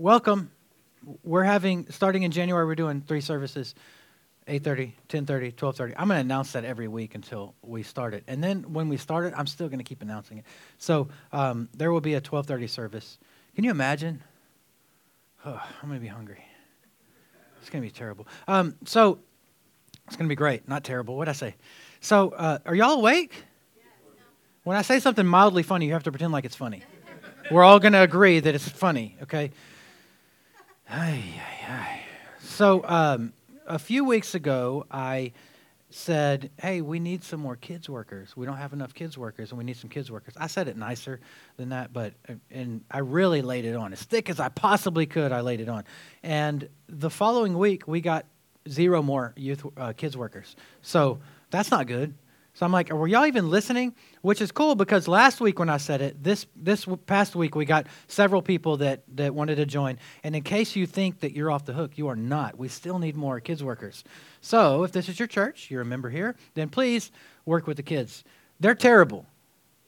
welcome. We're having starting in January. We're doing three services. 8.30 10.30 12.30 i'm going to announce that every week until we start it. And then when we start it i'm still going to keep announcing it. So um, there will be a 12.30 service. Can you imagine? Oh, i'm going to be hungry. It's going to be terrible. Um, so it's going to be great. Not terrible. What i say? So uh, are y'all awake? When i say something mildly funny you have to pretend like it's funny. We're all going to agree that it's funny okay Ay, ay, ay. So, um, a few weeks ago, I said, Hey, we need some more kids workers. We don't have enough kids workers, and we need some kids workers. I said it nicer than that, but, and I really laid it on. As thick as I possibly could, I laid it on. And the following week, we got zero more youth uh, kids workers. So that's not good. So I'm like, were y'all even listening? Which is cool because last week when I said it, this this past week we got several people that that wanted to join. And in case you think that you're off the hook, you are not. We still need more kids workers. So if this is your church, you're a member here, then please work with the kids. They're terrible.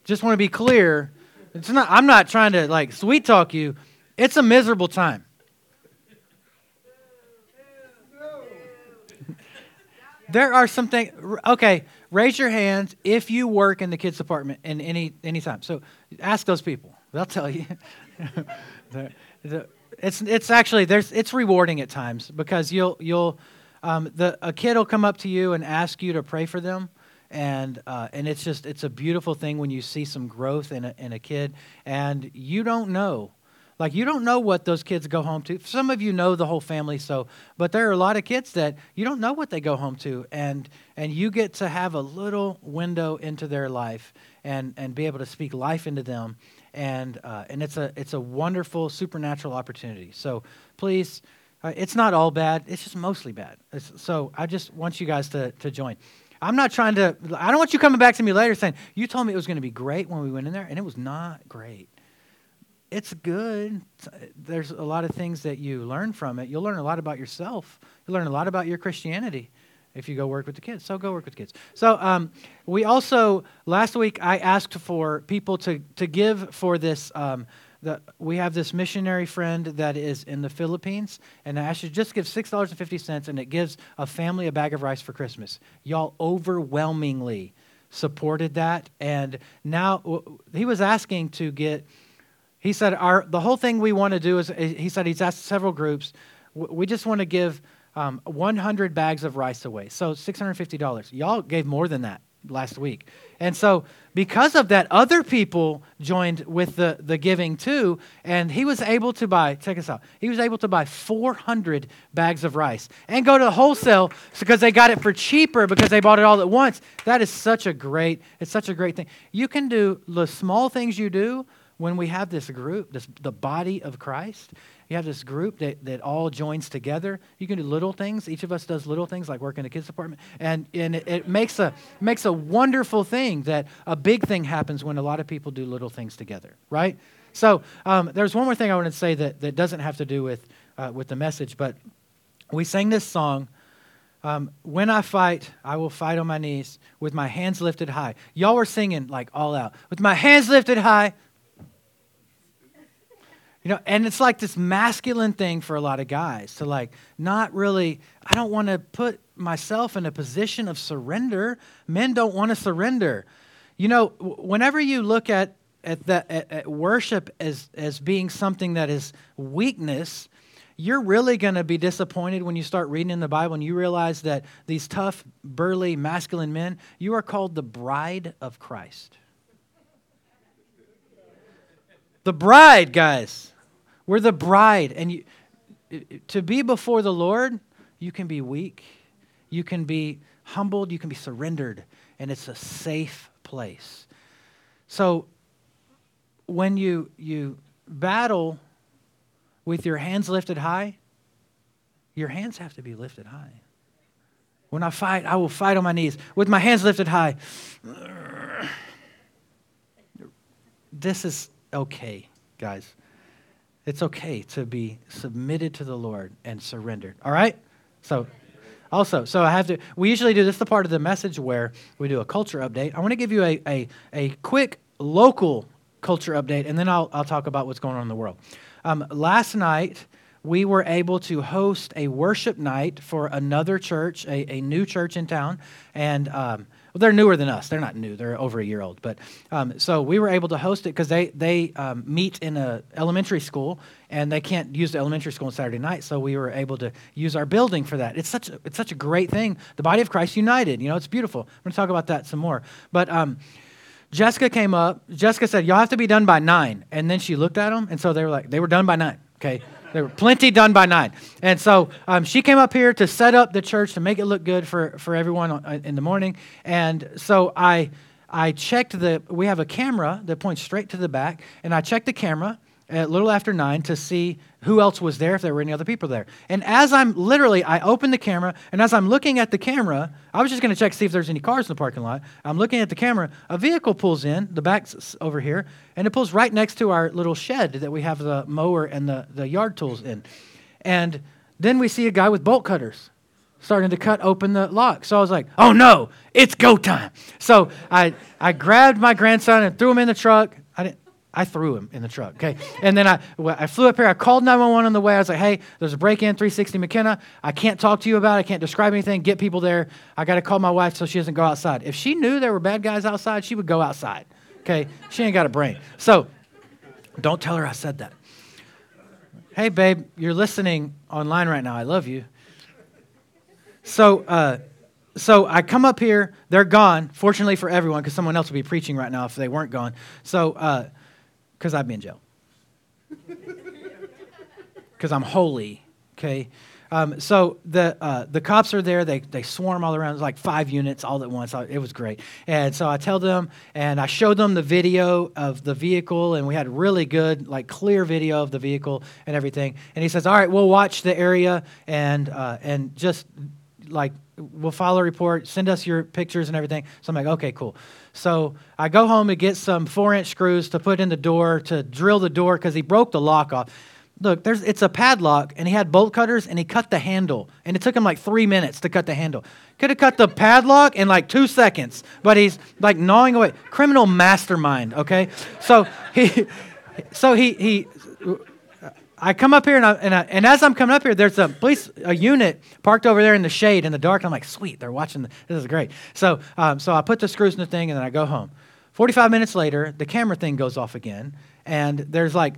Just want to be clear. It's not. I'm not trying to like sweet talk you. It's a miserable time. there are some things. Okay, raise your hands if you work in the kids department in any any time. So ask those people; they'll tell you. it's it's actually there's it's rewarding at times because you'll you'll um, the a kid will come up to you and ask you to pray for them. And, uh, and it's just it's a beautiful thing when you see some growth in a, in a kid and you don't know like you don't know what those kids go home to. Some of you know the whole family, so but there are a lot of kids that you don't know what they go home to, and and you get to have a little window into their life and and be able to speak life into them, and uh, and it's a it's a wonderful supernatural opportunity. So please. Uh, it's not all bad. It's just mostly bad. It's, so I just want you guys to, to join. I'm not trying to, I don't want you coming back to me later saying, you told me it was going to be great when we went in there, and it was not great it's good. There's a lot of things that you learn from it. You'll learn a lot about yourself. You learn a lot about your Christianity if you go work with the kids. So go work with the kids. So um, we also last week I asked for people to to give for this. Um, the, we have this missionary friend that is in the Philippines, and I should just give six dollars and fifty cents, and it gives a family a bag of rice for Christmas. Y'all overwhelmingly supported that, and now he was asking to get he said, our, the whole thing we want to do is, he said, he's asked several groups, we just want to give um, 100 bags of rice away. So $650. Y'all gave more than that last week. And so, because of that, other people joined with the, the giving too. And he was able to buy, check us out, he was able to buy 400 bags of rice and go to the wholesale because they got it for cheaper because they bought it all at once. That is such a great, it's such a great thing. You can do the small things you do when we have this group, this, the body of Christ, you have this group that, that all joins together. You can do little things. Each of us does little things like work in the kids department. And, and it, it makes, a, makes a wonderful thing that a big thing happens when a lot of people do little things together, right? So um, there's one more thing I want to say that, that doesn't have to do with, uh, with the message, but we sang this song. Um, when I fight, I will fight on my knees with my hands lifted high. Y'all were singing like all out. With my hands lifted high, you know, and it's like this masculine thing for a lot of guys to like not really, I don't want to put myself in a position of surrender. Men don't want to surrender. You know, whenever you look at at, the, at, at worship as, as being something that is weakness, you're really going to be disappointed when you start reading in the Bible and you realize that these tough, burly, masculine men, you are called the bride of Christ. The bride, guys. We're the bride. And you, to be before the Lord, you can be weak, you can be humbled, you can be surrendered, and it's a safe place. So when you, you battle with your hands lifted high, your hands have to be lifted high. When I fight, I will fight on my knees with my hands lifted high. This is okay, guys. It's okay to be submitted to the Lord and surrendered. All right? So, also, so I have to, we usually do this the part of the message where we do a culture update. I want to give you a, a, a quick local culture update, and then I'll, I'll talk about what's going on in the world. um, last night we were able to host a worship night for another church, a, a new church in town, and um, well, they're newer than us. They're not new. They're over a year old. But um, so we were able to host it because they they um, meet in a elementary school and they can't use the elementary school on Saturday night. So we were able to use our building for that. It's such a, it's such a great thing. The body of Christ united. You know, it's beautiful. I'm going to talk about that some more. But um, Jessica came up. Jessica said, "Y'all have to be done by nine. And then she looked at them, and so they were like, they were done by nine. Okay. They were plenty done by nine. And so um, she came up here to set up the church to make it look good for, for everyone uh, in the morning. And so I, I checked the, we have a camera that points straight to the back, and I checked the camera a little after nine to see who else was there, if there were any other people there. And as I'm literally, I opened the camera, and as I'm looking at the camera, I was just going to check to see if there's any cars in the parking lot. I'm looking at the camera, a vehicle pulls in, the back's over here, and it pulls right next to our little shed that we have the mower and the, the yard tools in. And then we see a guy with bolt cutters starting to cut open the lock. So I was like, oh no, it's go time. So I, I grabbed my grandson and threw him in the truck. I threw him in the truck, okay? And then I, I flew up here. I called 911 on the way. I was like, hey, there's a break in 360 McKenna. I can't talk to you about it. I can't describe anything. Get people there. I got to call my wife so she doesn't go outside. If she knew there were bad guys outside, she would go outside, okay? She ain't got a brain. So don't tell her I said that. Hey, babe, you're listening online right now. I love you. So, uh, so I come up here. They're gone. Fortunately for everyone, because someone else would be preaching right now if they weren't gone. So, uh, because I'd be in jail. Because I'm holy, okay? Um, so the uh, the cops are there. They they swarm all around. It's like five units all at once. It was great. And so I tell them, and I showed them the video of the vehicle, and we had really good, like clear video of the vehicle and everything. And he says, "All right, we'll watch the area and uh, and just like we'll file a report. Send us your pictures and everything." So I'm like, "Okay, cool." So I go home and get some four inch screws to put in the door to drill the door because he broke the lock off. Look, there's, it's a padlock, and he had bolt cutters, and he cut the handle. And it took him like three minutes to cut the handle. Could have cut the padlock in like two seconds, but he's like gnawing away. Criminal mastermind, okay? So he, so he, he I come up here and, I, and, I, and, as I'm coming up here, there's a police a unit parked over there in the shade in the dark. I'm like, sweet, they're watching. The, this is great. So, um, so I put the screws in the thing and then I go home. 45 minutes later, the camera thing goes off again, and there's like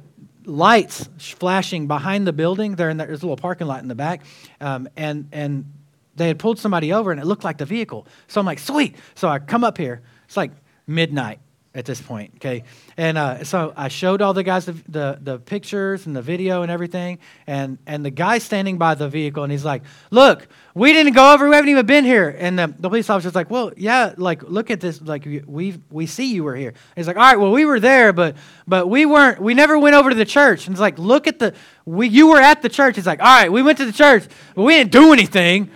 lights flashing behind the building. There, there's a little parking lot in the back, um, and and they had pulled somebody over, and it looked like the vehicle. So I'm like, sweet. So I come up here. It's like midnight at this point, okay? And uh, so I showed all the guys the, the, the, pictures and the video and everything, and, and the guy standing by the vehicle, and he's like, look, we didn't go over, we haven't even been here. And the, the police officer's like, well, yeah, like, look at this, like, we we see you were here. And he's like, all right, well, we were there, but but we weren't, we never went over to the church. And it's like, look at the, we, you were at the church. He's like, all right, we went to the church, but we didn't do anything.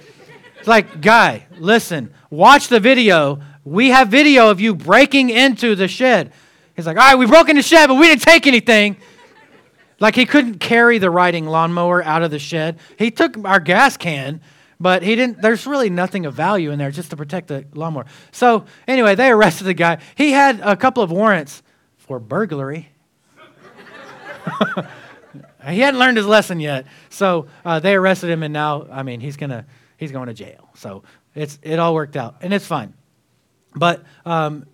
It's like, guy, listen, watch the video we have video of you breaking into the shed. He's like, All right, we broke in the shed, but we didn't take anything. Like he couldn't carry the riding lawnmower out of the shed. He took our gas can, but he didn't. There's really nothing of value in there just to protect the lawnmower. So anyway, they arrested the guy. He had a couple of warrants for burglary. he hadn't learned his lesson yet, so uh, they arrested him, and now I mean he's gonna he's going to jail. So it's it all worked out, and it's fine. But um,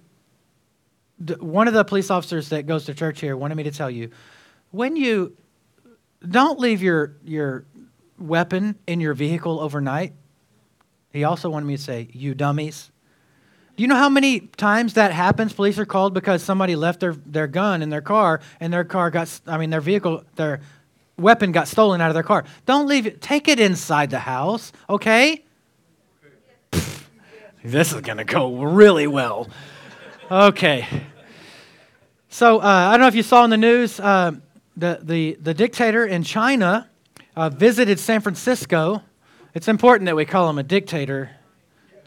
one of the police officers that goes to church here wanted me to tell you when you don't leave your, your weapon in your vehicle overnight, he also wanted me to say, you dummies. Do you know how many times that happens? Police are called because somebody left their, their gun in their car and their car got, I mean, their vehicle, their weapon got stolen out of their car. Don't leave it, take it inside the house, okay? This is going to go really well. Okay. So, uh, I don't know if you saw in the news, uh, the, the, the dictator in China uh, visited San Francisco. It's important that we call him a dictator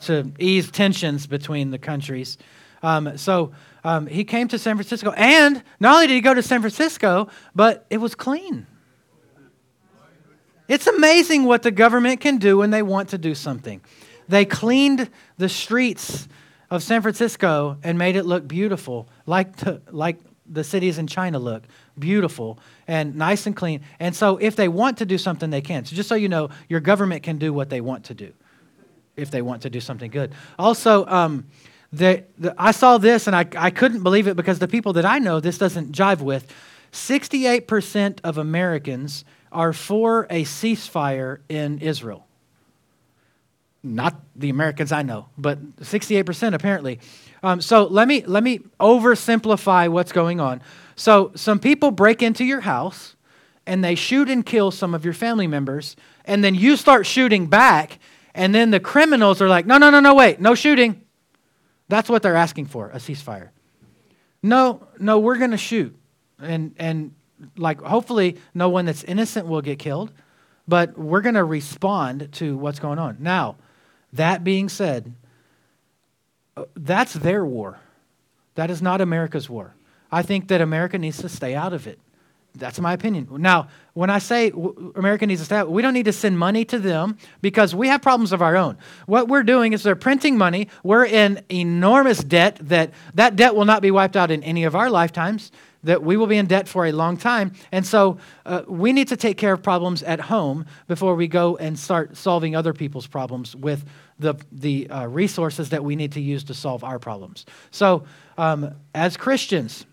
to ease tensions between the countries. Um, so, um, he came to San Francisco, and not only did he go to San Francisco, but it was clean. It's amazing what the government can do when they want to do something. They cleaned the streets of San Francisco and made it look beautiful, like, like the cities in China look beautiful and nice and clean. And so, if they want to do something, they can. So, just so you know, your government can do what they want to do if they want to do something good. Also, um, the, the, I saw this and I, I couldn't believe it because the people that I know this doesn't jive with 68% of Americans are for a ceasefire in Israel. Not the Americans I know, but 68% apparently. Um, so let me, let me oversimplify what's going on. So, some people break into your house and they shoot and kill some of your family members, and then you start shooting back, and then the criminals are like, no, no, no, no, wait, no shooting. That's what they're asking for a ceasefire. No, no, we're going to shoot. And, and like, hopefully, no one that's innocent will get killed, but we're going to respond to what's going on. Now, that being said, uh, that's their war. That is not America's war. I think that America needs to stay out of it. That's my opinion. Now, when I say America needs to stay out, we don't need to send money to them because we have problems of our own. What we're doing is they're printing money. We're in enormous debt that that debt will not be wiped out in any of our lifetimes that we will be in debt for a long time. And so uh, we need to take care of problems at home before we go and start solving other people's problems with the, the uh, resources that we need to use to solve our problems. So, um, as Christians,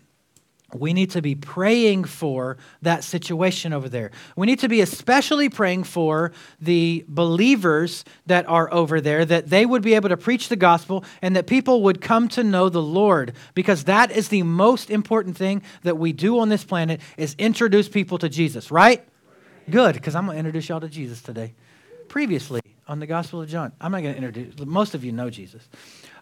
we need to be praying for that situation over there. We need to be especially praying for the believers that are over there, that they would be able to preach the gospel and that people would come to know the Lord, because that is the most important thing that we do on this planet is introduce people to Jesus, right? Good, because I'm going to introduce y'all to Jesus today. Previously on the Gospel of John, I'm not going to introduce, most of you know Jesus.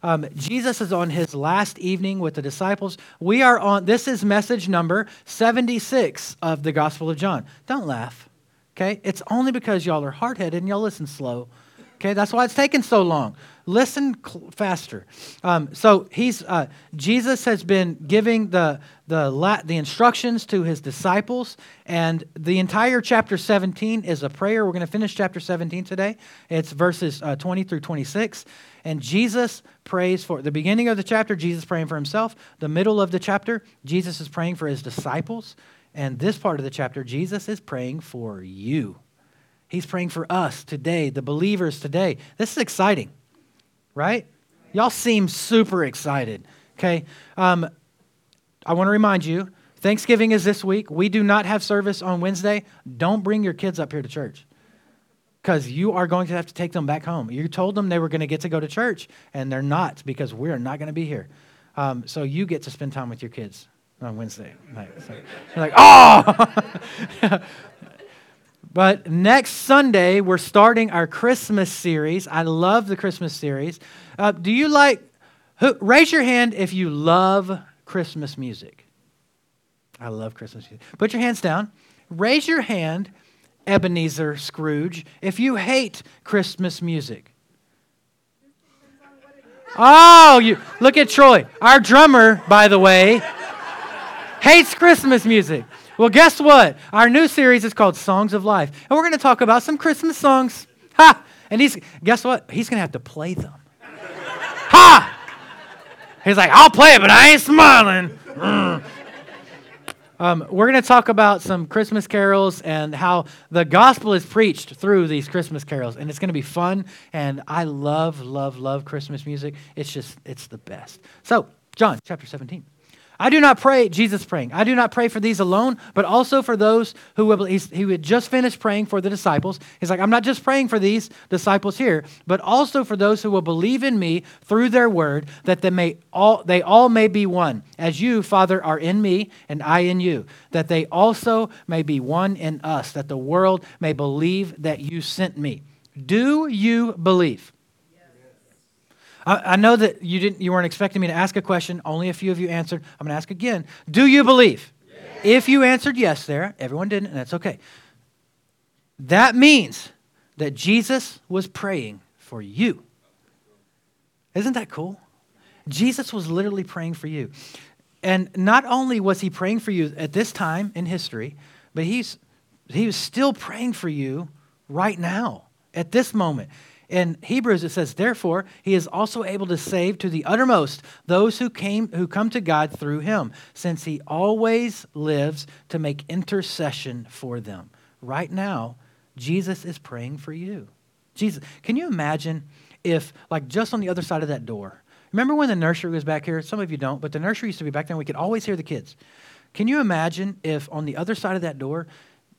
Um, Jesus is on his last evening with the disciples. We are on, this is message number 76 of the Gospel of John. Don't laugh, okay? It's only because y'all are hard headed and y'all listen slow. Okay, that's why it's taking so long. Listen cl- faster. Um, so he's uh, Jesus has been giving the the la- the instructions to his disciples, and the entire chapter 17 is a prayer. We're going to finish chapter 17 today. It's verses uh, 20 through 26, and Jesus prays for the beginning of the chapter. Jesus praying for himself. The middle of the chapter, Jesus is praying for his disciples, and this part of the chapter, Jesus is praying for you. He's praying for us today, the believers today. This is exciting, right? Y'all seem super excited. Okay. Um, I want to remind you Thanksgiving is this week. We do not have service on Wednesday. Don't bring your kids up here to church because you are going to have to take them back home. You told them they were going to get to go to church, and they're not because we're not going to be here. Um, so you get to spend time with your kids on Wednesday night. So you're like, oh! But next Sunday, we're starting our Christmas series. I love the Christmas series. Uh, do you like, who, raise your hand if you love Christmas music. I love Christmas music. Put your hands down. Raise your hand, Ebenezer Scrooge, if you hate Christmas music. Oh, you look at Troy. Our drummer, by the way, hates Christmas music. Well, guess what? Our new series is called Songs of Life. And we're going to talk about some Christmas songs. Ha! And he's, guess what? He's going to have to play them. ha! He's like, I'll play it, but I ain't smiling. Mm. Um, we're going to talk about some Christmas carols and how the gospel is preached through these Christmas carols. And it's going to be fun. And I love, love, love Christmas music. It's just, it's the best. So, John chapter 17. I do not pray, Jesus praying, I do not pray for these alone, but also for those who will, he had just finished praying for the disciples. He's like, I'm not just praying for these disciples here, but also for those who will believe in me through their word, that they, may all, they all may be one. As you, Father, are in me and I in you, that they also may be one in us, that the world may believe that you sent me. Do you believe? I, I know that you, didn't, you weren't expecting me to ask a question. Only a few of you answered. I'm going to ask again. Do you believe? Yes. If you answered yes there, everyone didn't, and that's okay. That means that Jesus was praying for you. Isn't that cool? Jesus was literally praying for you. And not only was he praying for you at this time in history, but he's, he was still praying for you right now, at this moment. In Hebrews, it says, Therefore, he is also able to save to the uttermost those who, came, who come to God through him, since he always lives to make intercession for them. Right now, Jesus is praying for you. Jesus, can you imagine if, like, just on the other side of that door, remember when the nursery was back here? Some of you don't, but the nursery used to be back there, and we could always hear the kids. Can you imagine if on the other side of that door,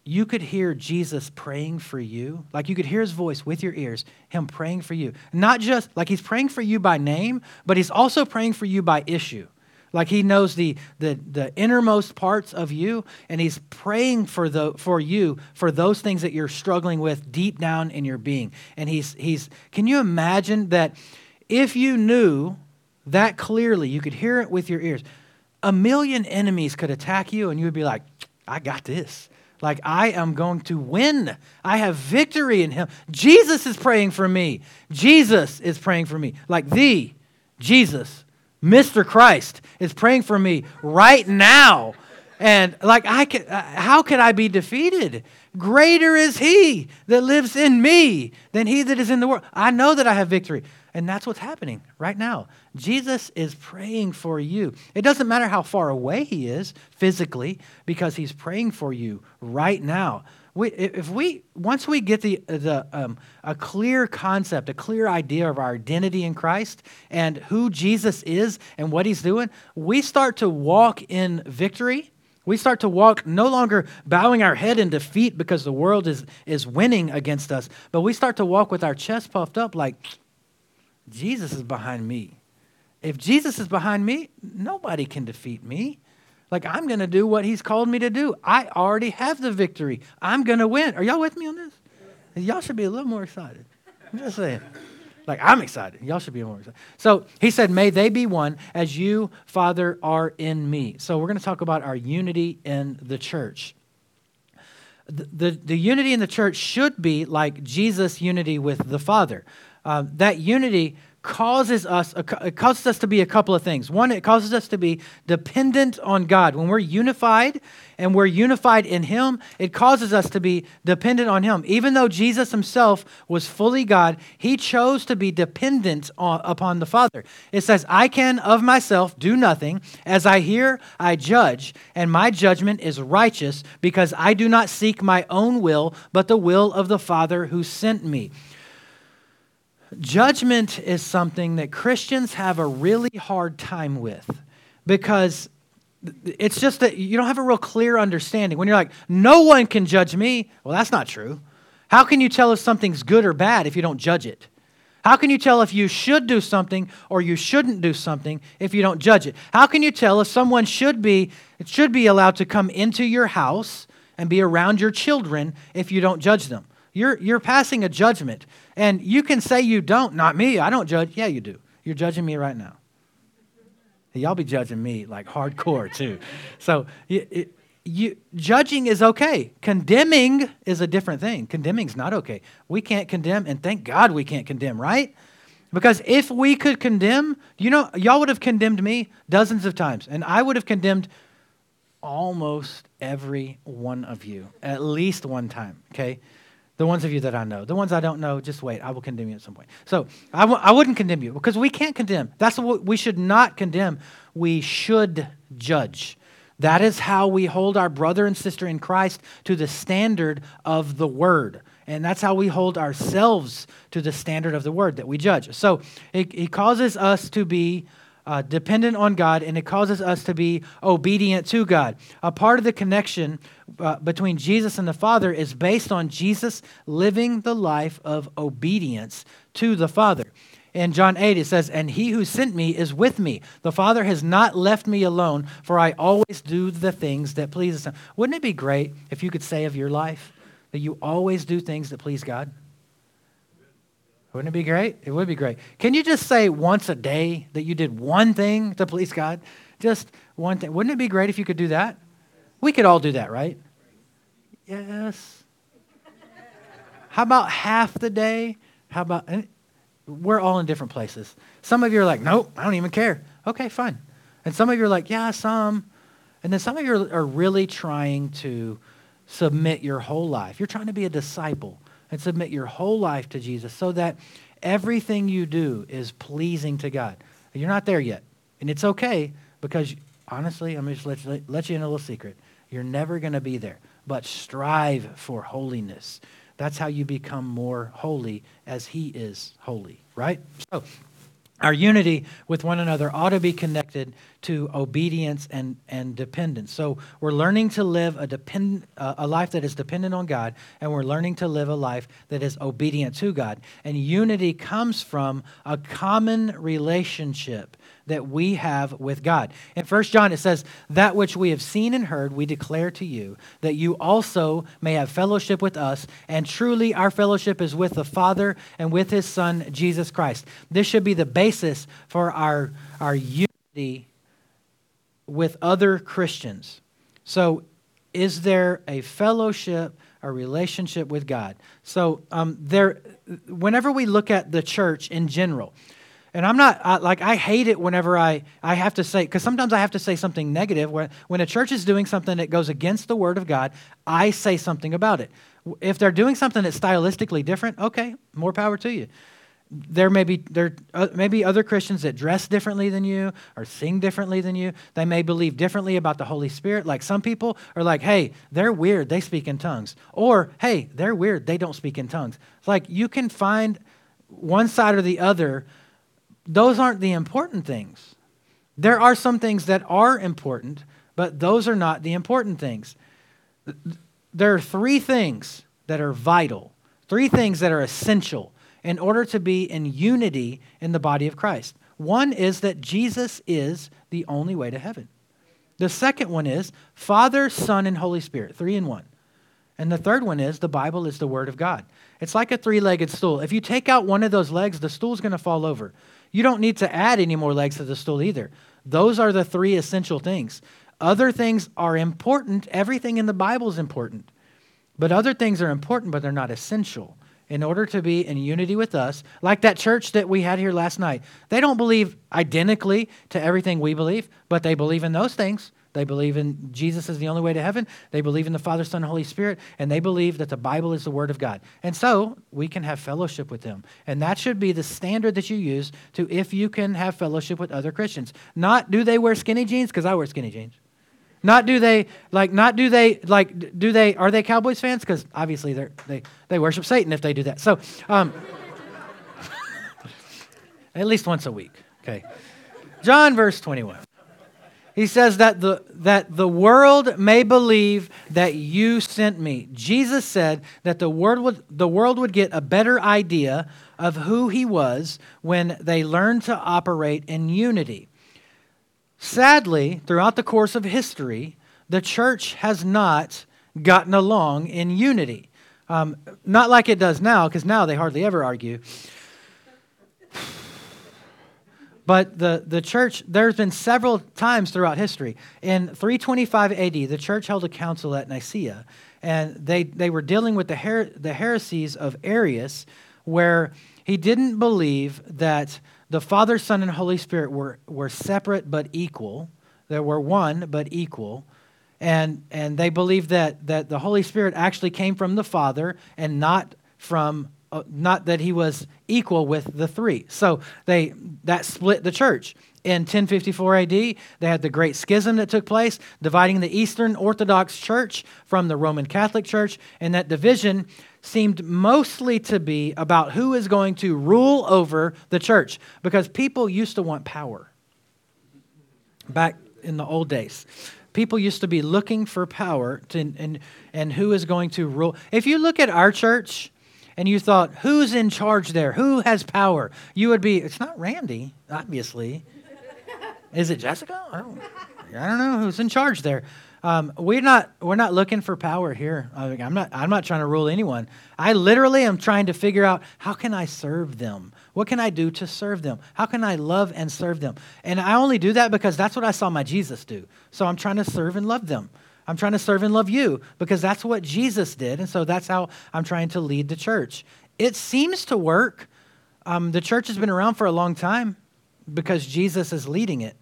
you could hear Jesus praying for you. Like you could hear his voice with your ears, him praying for you. Not just like he's praying for you by name, but he's also praying for you by issue. Like he knows the, the, the innermost parts of you, and he's praying for, the, for you for those things that you're struggling with deep down in your being. And he's, he's, can you imagine that if you knew that clearly, you could hear it with your ears, a million enemies could attack you, and you would be like, I got this. Like, I am going to win. I have victory in Him. Jesus is praying for me. Jesus is praying for me. Like, the Jesus, Mr. Christ, is praying for me right now. And like, I can, uh, how can I be defeated? Greater is He that lives in me than He that is in the world. I know that I have victory. And that's what's happening right now. Jesus is praying for you. It doesn't matter how far away he is physically, because he's praying for you right now. We, if we once we get the the um, a clear concept, a clear idea of our identity in Christ and who Jesus is and what He's doing, we start to walk in victory. We start to walk no longer bowing our head in defeat because the world is is winning against us, but we start to walk with our chest puffed up, like Jesus is behind me. If Jesus is behind me, nobody can defeat me. Like, I'm going to do what he's called me to do. I already have the victory. I'm going to win. Are y'all with me on this? Y'all should be a little more excited. I'm just saying. Like, I'm excited. Y'all should be more excited. So he said, May they be one as you, Father, are in me. So we're going to talk about our unity in the church. The, the, the unity in the church should be like Jesus' unity with the Father. Uh, that unity causes us it causes us to be a couple of things. One, it causes us to be dependent on God. When we're unified and we're unified in Him, it causes us to be dependent on Him. Even though Jesus Himself was fully God, He chose to be dependent on, upon the Father. It says, "I can of myself do nothing; as I hear, I judge, and my judgment is righteous, because I do not seek my own will, but the will of the Father who sent me." Judgment is something that Christians have a really hard time with because it's just that you don't have a real clear understanding. When you're like, no one can judge me, well, that's not true. How can you tell if something's good or bad if you don't judge it? How can you tell if you should do something or you shouldn't do something if you don't judge it? How can you tell if someone should be it should be allowed to come into your house and be around your children if you don't judge them? You're, you're passing a judgment. And you can say you don't. Not me. I don't judge. Yeah, you do. You're judging me right now. Y'all be judging me like hardcore too. So it, you, judging is okay. Condemning is a different thing. Condemning's not okay. We can't condemn, and thank God we can't condemn, right? Because if we could condemn, you know, y'all would have condemned me dozens of times, and I would have condemned almost every one of you at least one time, okay? The ones of you that I know. The ones I don't know, just wait. I will condemn you at some point. So I w- I wouldn't condemn you because we can't condemn. That's what we should not condemn. We should judge. That is how we hold our brother and sister in Christ to the standard of the word. And that's how we hold ourselves to the standard of the word that we judge. So it, it causes us to be uh, dependent on God, and it causes us to be obedient to God. A part of the connection uh, between Jesus and the Father is based on Jesus living the life of obedience to the Father. In John 8, it says, And he who sent me is with me. The Father has not left me alone, for I always do the things that please him. Wouldn't it be great if you could say of your life that you always do things that please God? Wouldn't it be great? It would be great. Can you just say once a day that you did one thing to please God? Just one thing. Wouldn't it be great if you could do that? We could all do that, right? Yes. How about half the day? How about, eh? we're all in different places. Some of you are like, nope, I don't even care. Okay, fine. And some of you are like, yeah, some. And then some of you are really trying to submit your whole life. You're trying to be a disciple and submit your whole life to Jesus so that everything you do is pleasing to God. You're not there yet. And it's okay because, honestly, I'm just let, let, let you in a little secret. You're never going to be there. But strive for holiness. That's how you become more holy as He is holy, right? So, our unity with one another ought to be connected to obedience and, and dependence. So we're learning to live a, depend, uh, a life that is dependent on God, and we're learning to live a life that is obedient to God. And unity comes from a common relationship that we have with God. In 1 John, it says, That which we have seen and heard, we declare to you, that you also may have fellowship with us. And truly, our fellowship is with the Father and with his Son, Jesus Christ. This should be the basis for our, our unity with other Christians. So, is there a fellowship, a relationship with God? So, um, there, whenever we look at the church in general, and I'm not I, like I hate it whenever I I have to say because sometimes I have to say something negative when when a church is doing something that goes against the word of God, I say something about it. If they're doing something that's stylistically different, okay, more power to you. There may be there uh, may be other Christians that dress differently than you or sing differently than you. They may believe differently about the Holy Spirit. Like some people are like, "Hey, they're weird. They speak in tongues," or "Hey, they're weird. They don't speak in tongues." It's like you can find one side or the other those aren't the important things. There are some things that are important, but those are not the important things. There are three things that are vital, three things that are essential in order to be in unity in the body of Christ. One is that Jesus is the only way to heaven. The second one is Father, Son, and Holy Spirit, three in one. And the third one is the Bible is the Word of God. It's like a three legged stool. If you take out one of those legs, the stool's going to fall over. You don't need to add any more legs to the stool either. Those are the three essential things. Other things are important. Everything in the Bible is important. But other things are important, but they're not essential. In order to be in unity with us, like that church that we had here last night, they don't believe identically to everything we believe, but they believe in those things. They believe in Jesus as the only way to heaven. They believe in the Father, Son, and Holy Spirit. And they believe that the Bible is the Word of God. And so we can have fellowship with them. And that should be the standard that you use to if you can have fellowship with other Christians. Not do they wear skinny jeans? Because I wear skinny jeans. Not do they like not do they like do they are they Cowboys fans? Because obviously they they they worship Satan if they do that. So um, at least once a week. Okay. John verse 21. He says that the, that the world may believe that you sent me. Jesus said that the, word would, the world would get a better idea of who he was when they learned to operate in unity. Sadly, throughout the course of history, the church has not gotten along in unity. Um, not like it does now, because now they hardly ever argue. But the, the church, there's been several times throughout history. In 325 AD, the church held a council at Nicaea, and they, they were dealing with the, her, the heresies of Arius, where he didn't believe that the Father, Son, and Holy Spirit were, were separate but equal. They were one but equal. And, and they believed that, that the Holy Spirit actually came from the Father and not from Uh, not that he was equal with the three. So they that split the church. In 1054 AD, they had the great schism that took place, dividing the Eastern Orthodox Church from the Roman Catholic Church, and that division seemed mostly to be about who is going to rule over the church because people used to want power back in the old days people used to be looking for power to, and, and who is going to rule. If you look at our church, and you thought, who's in charge there? Who has power? You would be, it's not Randy, obviously. Is it Jessica? I don't, I don't know who's in charge there. Um, we're not we're not looking for power here. I am not I'm not trying to rule anyone. I literally am trying to figure out how can I serve them. What can I do to serve them? How can I love and serve them? And I only do that because that's what I saw my Jesus do. So I'm trying to serve and love them. I'm trying to serve and love you because that's what Jesus did. And so that's how I'm trying to lead the church. It seems to work. Um, the church has been around for a long time because Jesus is leading it.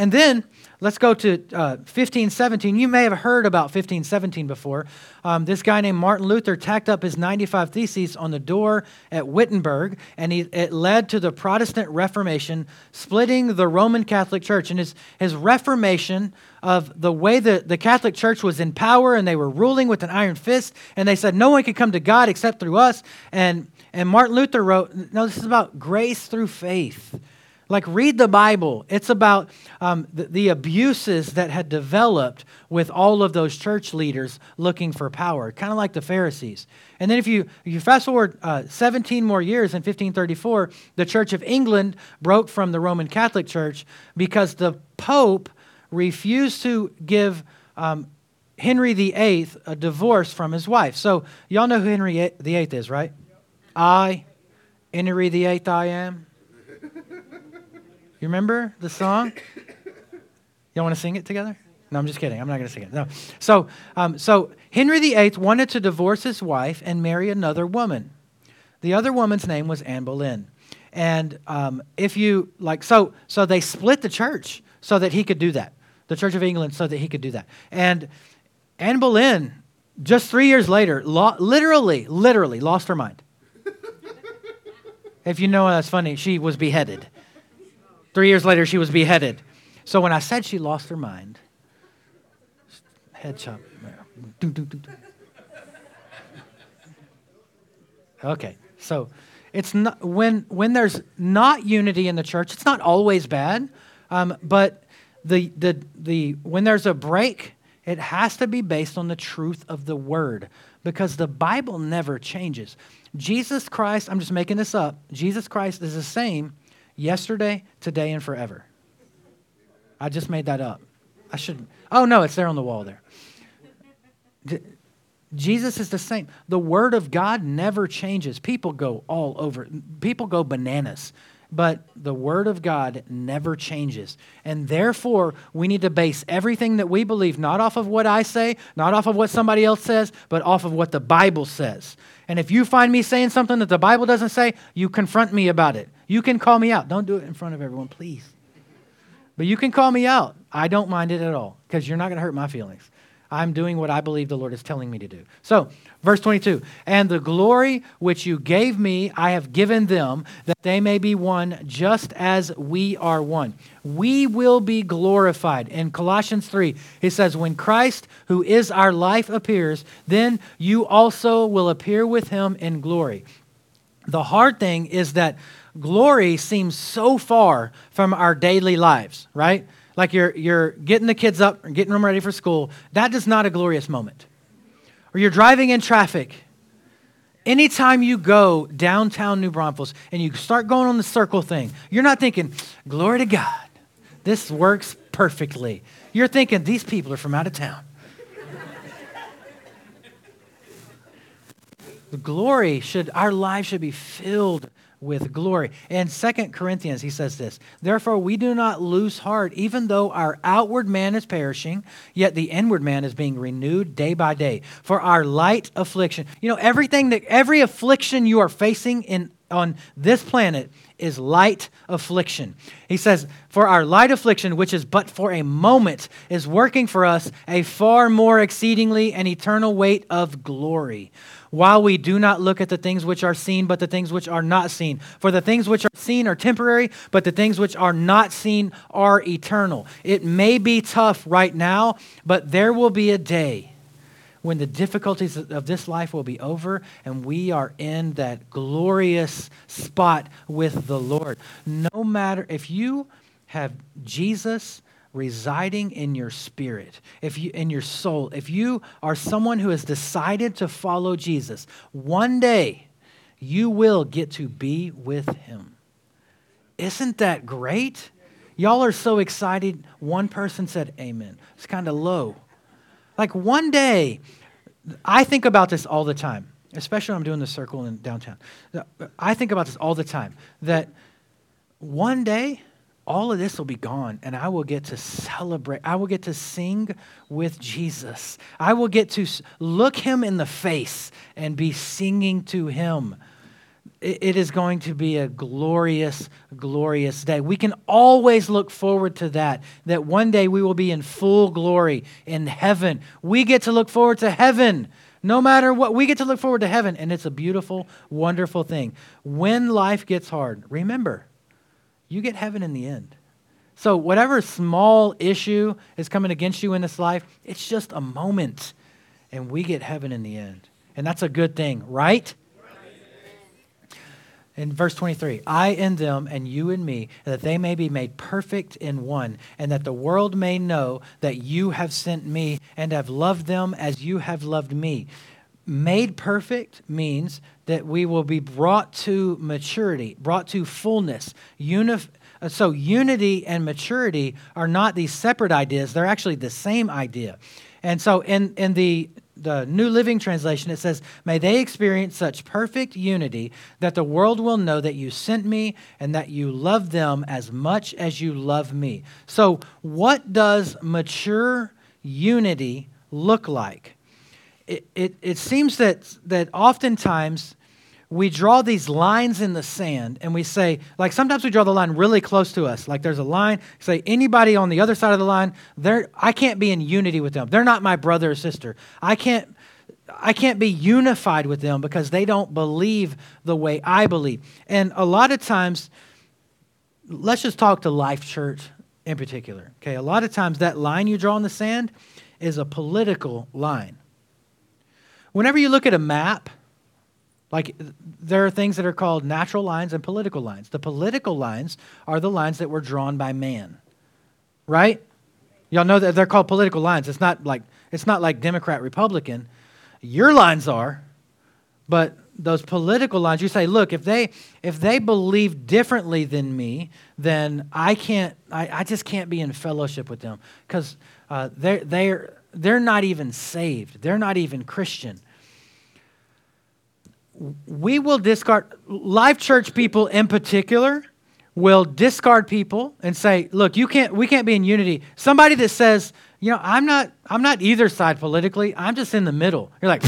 And then let's go to uh, 1517. You may have heard about 1517 before. Um, this guy named Martin Luther tacked up his 95 Theses on the door at Wittenberg, and he, it led to the Protestant Reformation, splitting the Roman Catholic Church. And his, his Reformation of the way that the Catholic Church was in power and they were ruling with an iron fist, and they said no one could come to God except through us. And, and Martin Luther wrote, no, this is about grace through faith. Like, read the Bible. It's about um, the, the, abuses that had developed with all of those church leaders looking for power, kind of like the Pharisees. And then, if you, if you fast forward uh, 17 more years in 1534, the Church of England broke from the Roman Catholic Church because the Pope refused to give um, Henry VIII a divorce from his wife. So, y'all know who Henry VIII is, right? I, Henry VIII, I am. You remember the song? Y'all want to sing it together? No, I'm just kidding. I'm not going to sing it. No. So, um, so Henry VIII wanted to divorce his wife and marry another woman. The other woman's name was Anne Boleyn. And um, if you like, so so they split the church so that he could do that. The Church of England, so that he could do that. And Anne Boleyn, just three years later, lo- literally, literally lost her mind. if you know that's funny, she was beheaded. Three years later, she was beheaded. So when I said she lost her mind, head chop. Okay, so it's not when when there's not unity in the church. It's not always bad, um, but the the the when there's a break, it has to be based on the truth of the word because the Bible never changes. Jesus Christ, I'm just making this up. Jesus Christ is the same yesterday, today, and forever. I just made that up. I shouldn't. Oh, no, it's there on the wall there. Jesus is the same. The Word of God never changes. People go all over, people go bananas. But the Word of God never changes. And therefore, we need to base everything that we believe not off of what I say, not off of what somebody else says, but off of what the Bible says. And if you find me saying something that the Bible doesn't say, you confront me about it. You can call me out. Don't do it in front of everyone, please. But you can call me out. I don't mind it at all because you're not going to hurt my feelings. I'm doing what I believe the Lord is telling me to do. So, verse 22 And the glory which you gave me, I have given them, that they may be one just as we are one. We will be glorified. In Colossians 3, he says, When Christ, who is our life, appears, then you also will appear with him in glory. The hard thing is that glory seems so far from our daily lives, right? Like you're, you're getting the kids up, and getting them ready for school. That is not a glorious moment. Or you're driving in traffic. Anytime you go downtown New Braunfels and you start going on the circle thing, you're not thinking, glory to God, this works perfectly. You're thinking, these people are from out of town. the glory should, our lives should be filled with glory. In Second Corinthians, he says this Therefore, we do not lose heart, even though our outward man is perishing, yet the inward man is being renewed day by day. For our light affliction, you know, everything that, every affliction you are facing in, on this planet is light affliction. He says, For our light affliction, which is but for a moment, is working for us a far more exceedingly and eternal weight of glory while we do not look at the things which are seen, but the things which are not seen. For the things which are seen are temporary, but the things which are not seen are eternal. It may be tough right now, but there will be a day when the difficulties of this life will be over and we are in that glorious spot with the Lord. No matter if you have Jesus residing in your spirit, if you in your soul, if you are someone who has decided to follow Jesus, one day you will get to be with him. Isn't that great? Y'all are so excited. One person said amen. It's kind of low. Like one day, I think about this all the time, especially when I'm doing the circle in downtown. I think about this all the time that one day all of this will be gone and I will get to celebrate. I will get to sing with Jesus. I will get to look him in the face and be singing to him. it is going to be a glorious, glorious day. We can always look forward to that, that one day we will be in full glory in heaven. We get to look forward to heaven. No matter what, we get to look forward to heaven, and it's a beautiful, wonderful thing. When life gets hard, remember, you get heaven in the end. So, whatever small issue is coming against you in this life, it's just a moment, and we get heaven in the end. And that's a good thing, right? in verse 23 I in them and you in me, that they may be made perfect in one, and that the world may know that you have sent me and have loved them as you have loved me. Made perfect means that we will be brought to maturity, brought to fullness. Unif- uh, so, unity and maturity are not these separate ideas, they're actually the same idea. And so, in, in the the New Living Translation, it says, May they experience such perfect unity that the world will know that you sent me and that you love them as much as you love me. So, what does mature unity look like? It, it, it seems that, that oftentimes we draw these lines in the sand and we say, like sometimes we draw the line really close to us. Like there's a line, say anybody on the other side of the line, I can't be in unity with them. They're not my brother or sister. I can't, I can't be unified with them because they don't believe the way I believe. And a lot of times, let's just talk to Life Church in particular. Okay, a lot of times that line you draw in the sand is a political line. Whenever you look at a map, like, there are things that are called natural lines and political lines. The political lines are the lines that were drawn by man, right? Y'all know that they're called political lines. It's not like, it's not like Democrat, Republican. Your lines are, but those political lines, you say, look, if they, if they believe differently than me, then I can't, I, I just can't be in fellowship with them because uh, they're, they're, they're not even saved. They're not even Christian we will discard, life church people in particular will discard people and say, look, you can't, we can't be in unity. Somebody that says, you know, I'm not, I'm not either side politically, I'm just in the middle. You're like,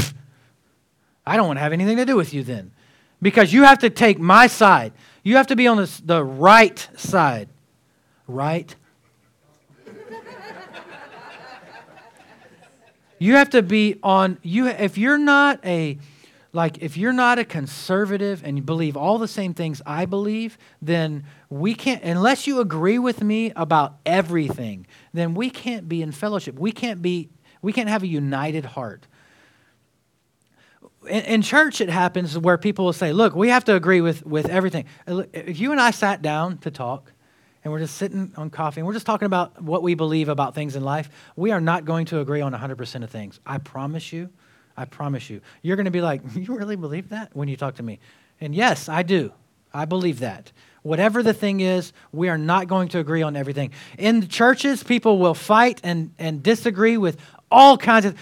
I don't want to have anything to do with you then. Because you have to take my side. You have to be on the, the right side. Right? you have to be on you if you're not a like if you're not a conservative and you believe all the same things I believe, then we can't unless you agree with me about everything, then we can't be in fellowship. We can't be we can't have a united heart. In, in church, it happens where people will say, "Look, we have to agree with with everything." Uh, if you and I sat down to talk, and we're just sitting on coffee and we're just talking about what we believe about things in life, we are not going to agree on 100% of things. I promise you. I promise you. You're going to be like, You really believe that when you talk to me? And yes, I do. I believe that. Whatever the thing is, we are not going to agree on everything. In churches, people will fight and, and disagree with all kinds of,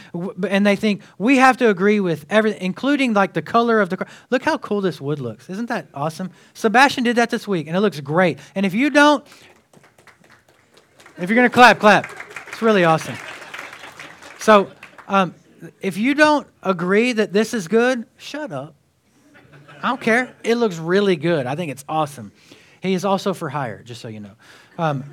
and they think we have to agree with everything, including like the color of the. Look how cool this wood looks. Isn't that awesome? Sebastian did that this week, and it looks great. And if you don't, if you're going to clap, clap. It's really awesome. So, um, if you don't agree that this is good, shut up. I don't care. It looks really good. I think it's awesome. He is also for hire, just so you know. Um,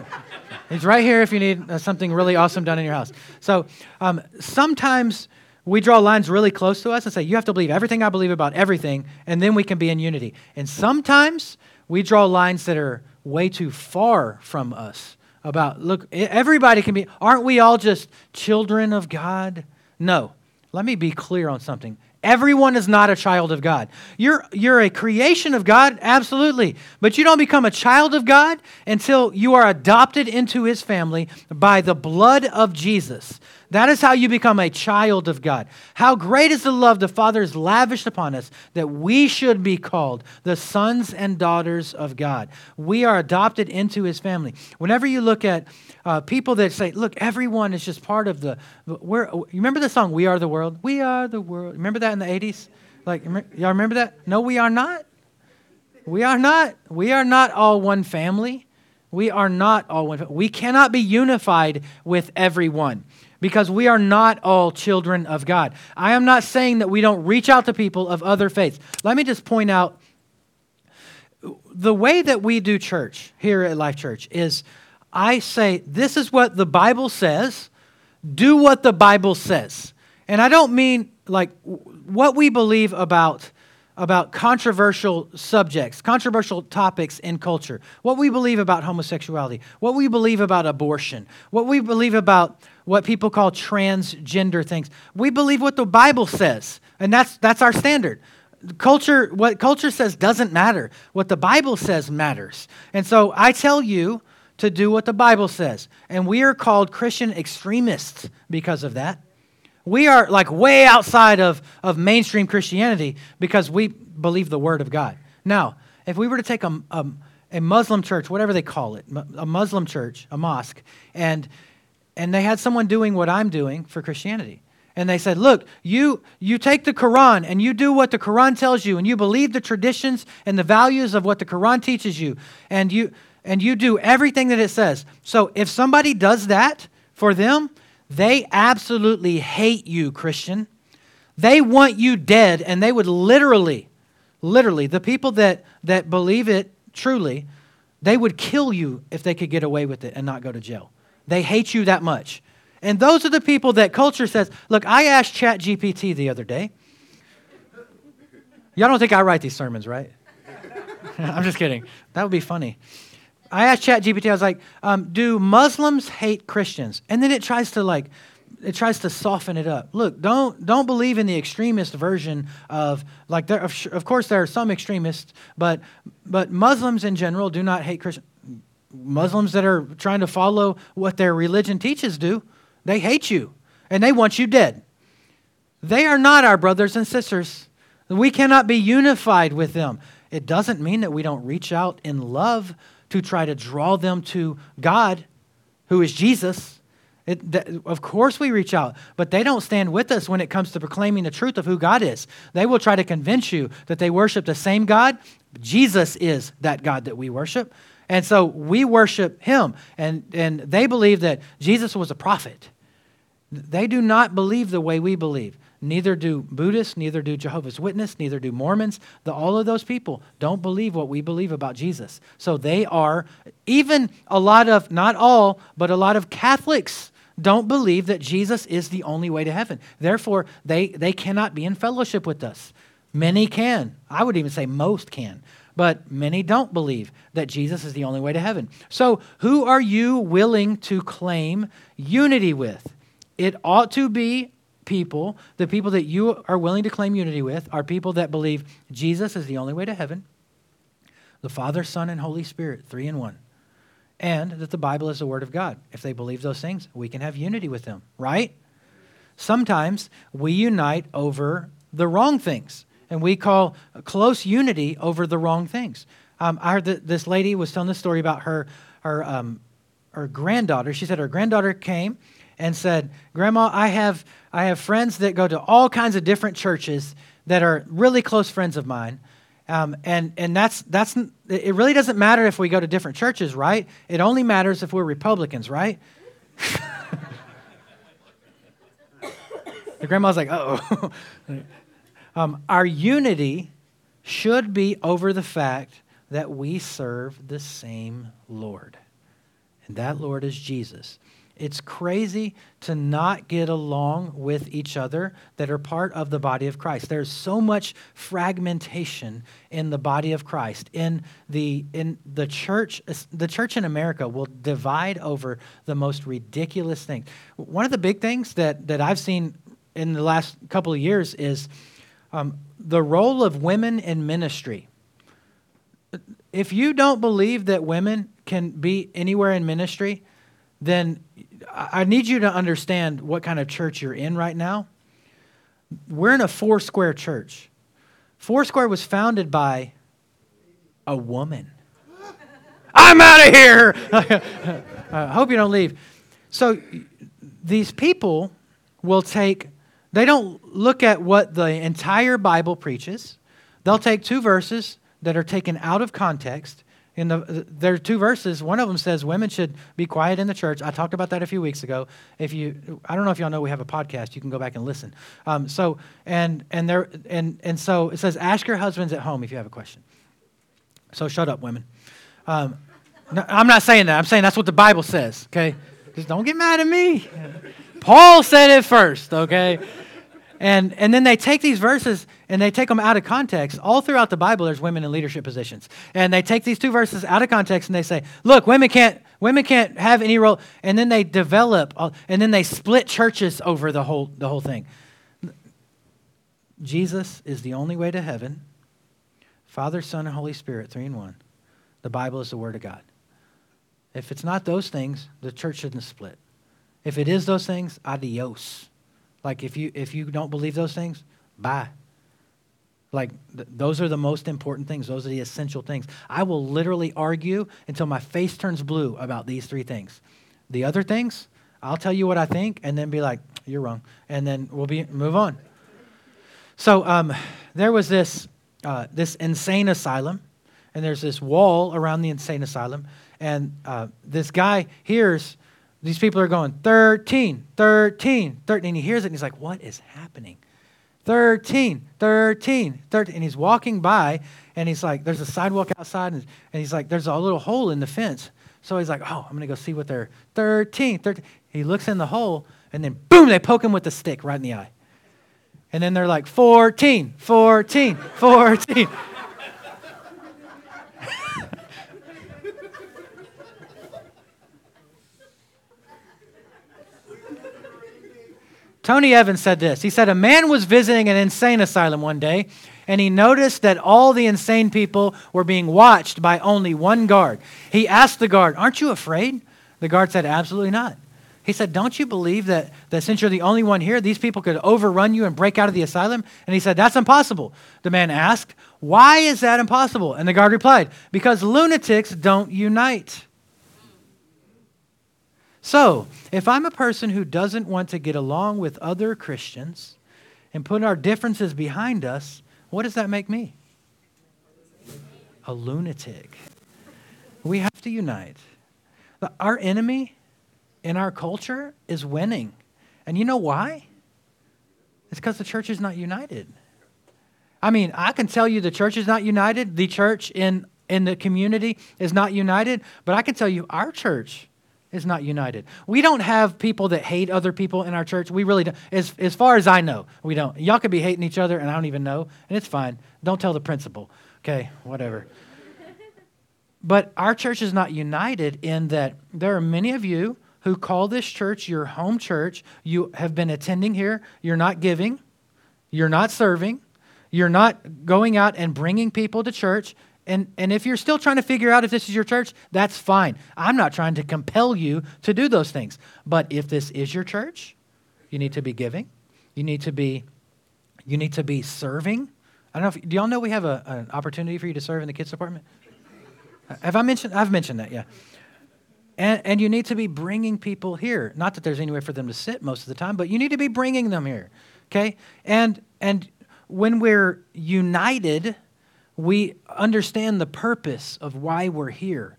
he's right here if you need uh, something really awesome done in your house. So um, sometimes we draw lines really close to us and say, you have to believe everything I believe about everything, and then we can be in unity. And sometimes we draw lines that are way too far from us about, look, everybody can be, aren't we all just children of God? No. Let me be clear on something. Everyone is not a child of God. You're, you're a creation of God, absolutely. But you don't become a child of God until you are adopted into his family by the blood of Jesus. That is how you become a child of God. How great is the love the Father has lavished upon us that we should be called the sons and daughters of God. We are adopted into his family. Whenever you look at uh, people that say, look, everyone is just part of the, we're, you remember the song, We Are the World? We are the world. Remember that in the 80s? Like, y'all remember that? No, we are not. We are not. We are not all one family. We are not all one. We cannot be unified with everyone because we are not all children of God. I am not saying that we don't reach out to people of other faiths. Let me just point out the way that we do church here at Life Church is I say, this is what the Bible says, do what the Bible says. And I don't mean like what we believe about about controversial subjects, controversial topics in culture, what we believe about homosexuality, what we believe about abortion, what we believe about what people call transgender things. We believe what the Bible says, and that's, that's our standard. Culture, what culture says doesn't matter. What the Bible says matters. And so I tell you to do what the Bible says. And we are called Christian extremists because of that. We are like way outside of, of mainstream Christianity because we believe the Word of God. Now, if we were to take a, a, a Muslim church, whatever they call it, a Muslim church, a mosque, and, and they had someone doing what I'm doing for Christianity, and they said, Look, you, you take the Quran and you do what the Quran tells you, and you believe the traditions and the values of what the Quran teaches you, and you, and you do everything that it says. So if somebody does that for them, they absolutely hate you, Christian. They want you dead, and they would literally, literally, the people that, that believe it truly, they would kill you if they could get away with it and not go to jail. They hate you that much. And those are the people that culture says, look, I asked ChatGPT the other day. Y'all don't think I write these sermons, right? I'm just kidding. That would be funny. I asked ChatGPT, I was like, um, do Muslims hate Christians? And then it tries to like, it tries to soften it up. Look, don't don't believe in the extremist version of like there. Of, of course, there are some extremists, but but Muslims in general do not hate Christians. Muslims that are trying to follow what their religion teaches do, they hate you and they want you dead. They are not our brothers and sisters. We cannot be unified with them. It doesn't mean that we don't reach out in love to try to draw them to God, who is Jesus. It, th- of course, we reach out, but they don't stand with us when it comes to proclaiming the truth of who God is. They will try to convince you that they worship the same God. Jesus is that God that we worship. And so we worship him. And, and they believe that Jesus was a prophet. They do not believe the way we believe. Neither do Buddhists, neither do Jehovah's Witnesses, neither do Mormons. The, all of those people don't believe what we believe about Jesus. So they are, even a lot of, not all, but a lot of Catholics don't believe that Jesus is the only way to heaven. Therefore, they, they cannot be in fellowship with us. Many can. I would even say most can. But many don't believe that Jesus is the only way to heaven. So, who are you willing to claim unity with? It ought to be people, the people that you are willing to claim unity with, are people that believe Jesus is the only way to heaven, the Father, Son, and Holy Spirit, three in one, and that the Bible is the Word of God. If they believe those things, we can have unity with them, right? Sometimes we unite over the wrong things, and we call close unity over the wrong things. Um, I heard that this lady was telling this story about her, her, um, her granddaughter. She said her granddaughter came and said, Grandma, I have, I have friends that go to all kinds of different churches that are really close friends of mine. Um, and and that's, that's, it really doesn't matter if we go to different churches, right? It only matters if we're Republicans, right? the grandma's like, oh. um, our unity should be over the fact that we serve the same Lord. And that Lord is Jesus. It's crazy to not get along with each other that are part of the body of Christ. There's so much fragmentation in the body of Christ. In the in the church the church in America will divide over the most ridiculous things. One of the big things that that I've seen in the last couple of years is um, the role of women in ministry. If you don't believe that women can be anywhere in ministry, then I need you to understand what kind of church you're in right now. We're in a four square church. Four square was founded by a woman. I'm out of here. I uh, hope you don't leave. So these people will take, they don't look at what the entire Bible preaches. They'll take two verses that are taken out of context In the there are two verses. One of them says women should be quiet in the church. I talked about that a few weeks ago. If you, I don't know if y'all know we have a podcast. You can go back and listen. Um, so and and there and and so it says ask your husbands at home if you have a question. So shut up, women. Um, no, I'm not saying that. I'm saying that's what the Bible says. Okay, just don't get mad at me. Paul said it first. Okay. And, and then they take these verses and they take them out of context. All throughout the Bible, there's women in leadership positions. And they take these two verses out of context and they say, look, women can't, women can't have any role. And then they develop, and then they split churches over the whole, the whole thing. Jesus is the only way to heaven. Father, Son, and Holy Spirit, three in one. The Bible is the Word of God. If it's not those things, the church shouldn't split. If it is those things, adios. Like if you if you don't believe those things, bye. Like th- those are the most important things. Those are the essential things. I will literally argue until my face turns blue about these three things. The other things, I'll tell you what I think, and then be like, "You're wrong," and then we'll be move on. So um, there was this uh, this insane asylum, and there's this wall around the insane asylum, and uh, this guy hears these people are going 13, 13, 13. And he hears it and he's like, what is happening? 13, 13, 13. And he's walking by and he's like, there's a sidewalk outside. And, and he's like, there's a little hole in the fence. So he's like, oh, I'm going to go see what they're 13, 13. He looks in the hole and then boom, they poke him with a stick right in the eye. And then they're like, 14, 14, 14. Tony Evans said this. He said, A man was visiting an insane asylum one day, and he noticed that all the insane people were being watched by only one guard. He asked the guard, Aren't you afraid? The guard said, Absolutely not. He said, Don't you believe that, that since you're the only one here, these people could overrun you and break out of the asylum? And he said, That's impossible. The man asked, Why is that impossible? And the guard replied, Because lunatics don't unite. So, if I'm a person who doesn't want to get along with other Christians and put our differences behind us, what does that make me? A lunatic. We have to unite. Our enemy in our culture is winning. And you know why? It's because the church is not united. I mean, I can tell you the church is not united, the church in, in the community is not united, but I can tell you our church is not united. We don't have people that hate other people in our church. We really don't. As, as far as I know, we don't. Y'all could be hating each other, and I don't even know, and it's fine. Don't tell the principal. Okay, whatever. but our church is not united in that there are many of you who call this church your home church. You have been attending here. You're not giving. You're not serving. You're not going out and bringing people to church. And, and if you're still trying to figure out if this is your church, that's fine. I'm not trying to compel you to do those things. But if this is your church, you need to be giving. You need to be, you need to be serving. I don't know if, do y'all know we have a, an opportunity for you to serve in the kids department? Have I mentioned, I've mentioned that, yeah. And, and you need to be bringing people here. Not that there's anywhere for them to sit most of the time, but you need to be bringing them here, okay? And, and when we're united, we understand the purpose of why we're here.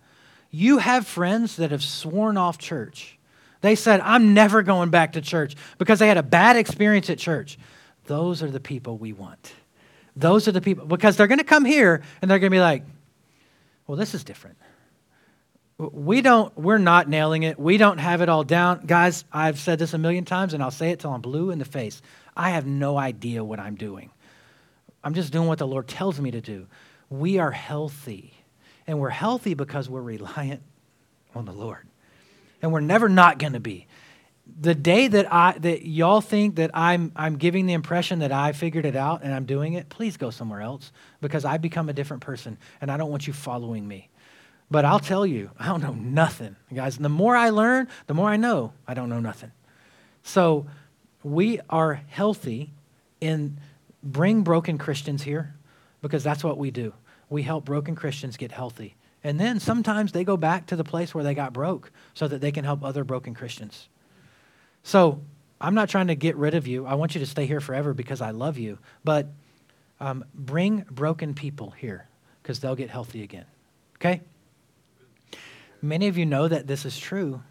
You have friends that have sworn off church. They said, I'm never going back to church because they had a bad experience at church. Those are the people we want. Those are the people, because they're going to come here and they're going to be like, well, this is different. We don't, we're not nailing it. We don't have it all down. Guys, I've said this a million times and I'll say it till I'm blue in the face. I have no idea what I'm doing. I'm just doing what the Lord tells me to do. We are healthy. And we're healthy because we're reliant on the Lord. And we're never not going to be. The day that I that y'all think that I'm I'm giving the impression that I figured it out and I'm doing it, please go somewhere else because I become a different person and I don't want you following me. But I'll tell you, I don't know nothing. Guys, the more I learn, the more I know I don't know nothing. So we are healthy in bring broken Christians here because that's what we do. We help broken Christians get healthy. And then sometimes they go back to the place where they got broke so that they can help other broken Christians. So I'm not trying to get rid of you. I want you to stay here forever because I love you. But um, bring broken people here because they'll get healthy again. Okay? Many of you know that this is true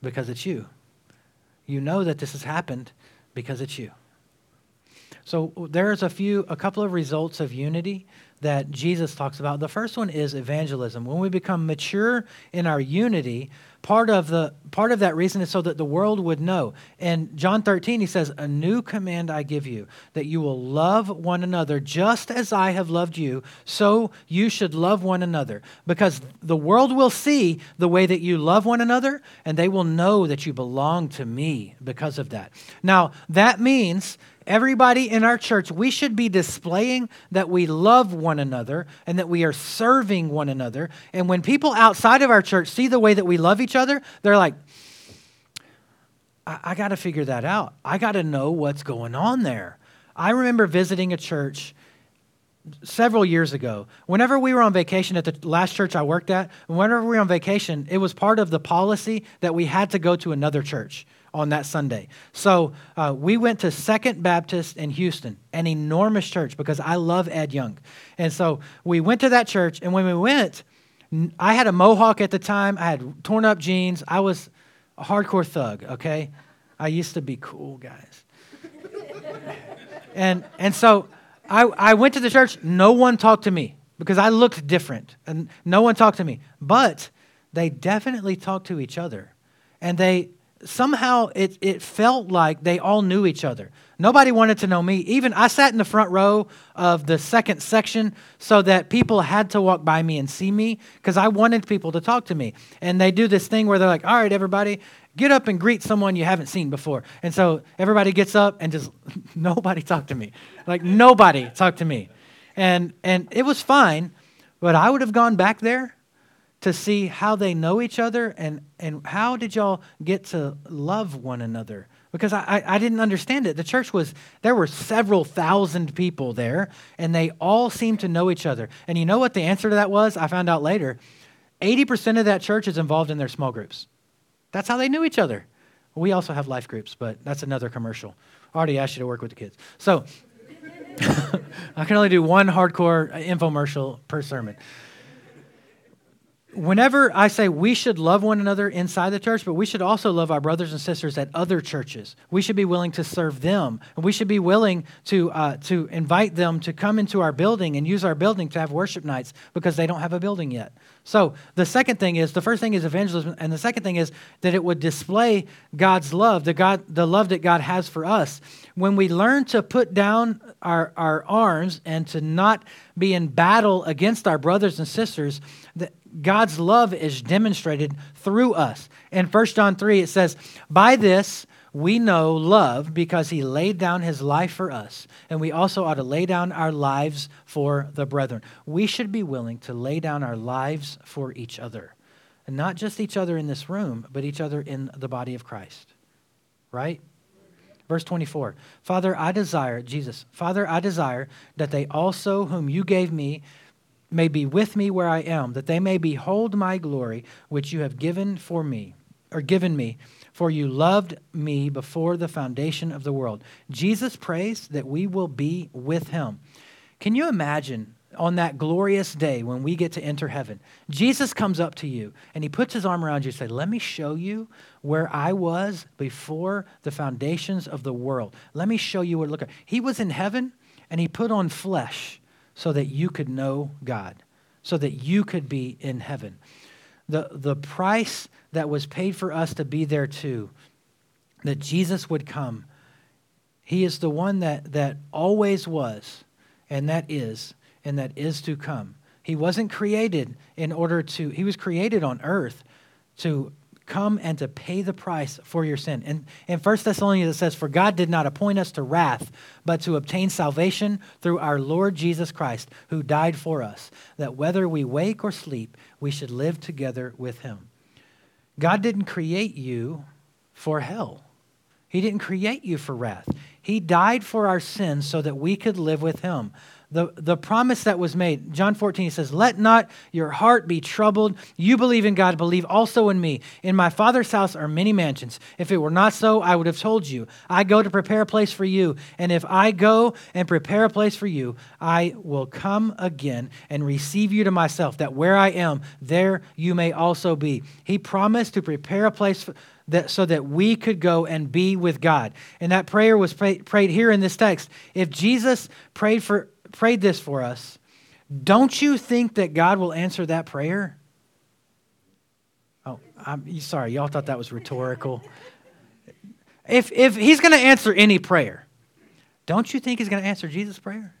because it's you. You know that this has happened because it's you. So there's a few, a couple of results of unity that Jesus talks about. The first one is evangelism. When we become mature in our unity, part of the part of that reason is so that the world would know. In John 13 he says, "A new command I give you, that you will love one another just as I have loved you, so you should love one another, because the world will see the way that you love one another and they will know that you belong to me because of that." Now, that means everybody in our church, we should be displaying that we love one another and that we are serving one another. And when people outside of our church see the way that we love each other, they're like, I, I got to figure that out. I got to know what's going on there. I remember visiting a church several years ago. Whenever we were on vacation at the last church I worked at, whenever we were on vacation, it was part of the policy that we had to go to another church on that Sunday. So uh, we went to Second Baptist in Houston, an enormous church because I love Ed Young. And so we went to that church, and when we went, I had a mohawk at the time, I had torn up jeans, I was a hardcore thug, okay? I used to be cool, guys. and, and so I, I went to the church, no one talked to me because I looked different, and no one talked to me. But they definitely talked to each other. And they somehow it, it felt like they all knew each other. Nobody wanted to know me. Even I sat in the front row of the second section so that people had to walk by me and see me because I wanted people to talk to me. And they do this thing where they're like, all right, everybody, get up and greet someone you haven't seen before. And so everybody gets up and just nobody talked to me. Like nobody talked to me. And and it was fine, but I would have gone back there to see how they know each other and, and how did y'all get to love one another? Because I, I, I, didn't understand it. The church was there were several thousand people there and they all seemed to know each other. And you know what the answer to that was? I found out later. 80% of that church is involved in their small groups. That's how they knew each other. We also have life groups but that's another commercial. I already asked you to work with the kids. So i can only do one hardcore infomercial per sermon whenever I say we should love one another inside the church, but we should also love our brothers and sisters at other churches. We should be willing to serve them. And we should be willing to, uh, to invite them to come into our building and use our building to have worship nights because they don't have a building yet. So the second thing is the first thing is evangelism, and the second thing is that it would display God's love, the God, the love that God has for us. When we learn to put down our, our arms and to not be in battle against our brothers and sisters, that God's love is demonstrated through us. In 1 John 3, it says, By this we know love because he laid down his life for us, and we also ought to lay down our lives for the brethren. We should be willing to lay down our lives for each other. And not just each other in this room, but each other in the body of Christ. Right? Verse 24 Father, I desire, Jesus, Father, I desire that they also, whom you gave me, may be with me where I am, that they may behold my glory, which you have given for me, or given me, for you loved me before the foundation of the world. Jesus prays that we will be with him. Can you imagine on that glorious day when we get to enter heaven? Jesus comes up to you and he puts his arm around you and says, Let me show you where I was before the foundations of the world. Let me show you what look like. He was in heaven and he put on flesh so that you could know God, so that you could be in heaven. The, the price that was paid for us to be there too, that Jesus would come. He is the one that, that always was, and that is, and that is to come. He wasn't created in order to, he was created on earth to come and to pay the price for your sin. And in 1 Thessalonians it says, For God did not appoint us to wrath, but to obtain salvation through our Lord Jesus Christ, who died for us, that whether we wake or sleep, we should live together with him. God didn't create you for hell. He didn't create you for wrath. He died for our sins so that we could live with him. The, the promise that was made. John 14, he says, Let not your heart be troubled. You believe in God, believe also in me. In my Father's house are many mansions. If it were not so, I would have told you. I go to prepare a place for you. And if I go and prepare a place for you, I will come again and receive you to myself, that where I am, there you may also be. He promised to prepare a place for, that, so that we could go and be with God. And that prayer was pray, prayed here in this text. If Jesus prayed for prayed this for us, don't you think that God will answer that prayer? Oh, I'm sorry. Y'all thought that was rhetorical. If, if he's going to answer any prayer, don't you think he's going to answer Jesus' prayer?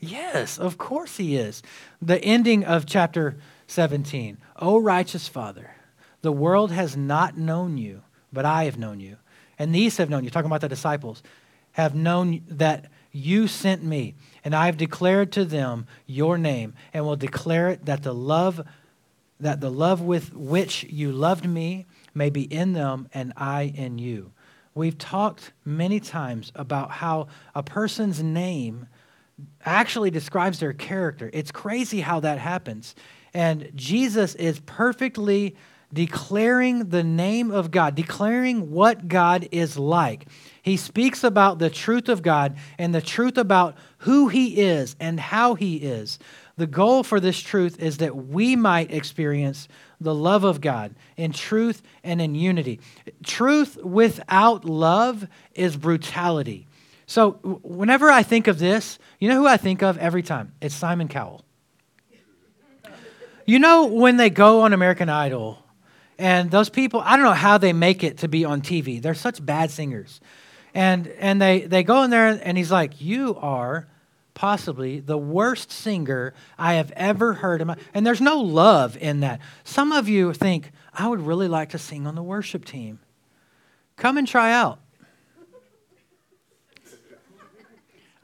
Yes, of course he is. The ending of chapter 17. O righteous Father, the world has not known you, but I have known you. And these have known you, talking about the disciples, have known that you sent me. And I have declared to them your name, and will declare it that the love that the love with which you loved me may be in them and I in you. We've talked many times about how a person's name actually describes their character. It's crazy how that happens. And Jesus is perfectly declaring the name of God, declaring what God is like. He speaks about the truth of God and the truth about who He is and how He is. The goal for this truth is that we might experience the love of God in truth and in unity. Truth without love is brutality. So, whenever I think of this, you know who I think of every time? It's Simon Cowell. You know, when they go on American Idol, and those people, I don't know how they make it to be on TV. They're such bad singers. And, and they, they go in there, and he's like, You are possibly the worst singer I have ever heard. In my, and there's no love in that. Some of you think, I would really like to sing on the worship team. Come and try out.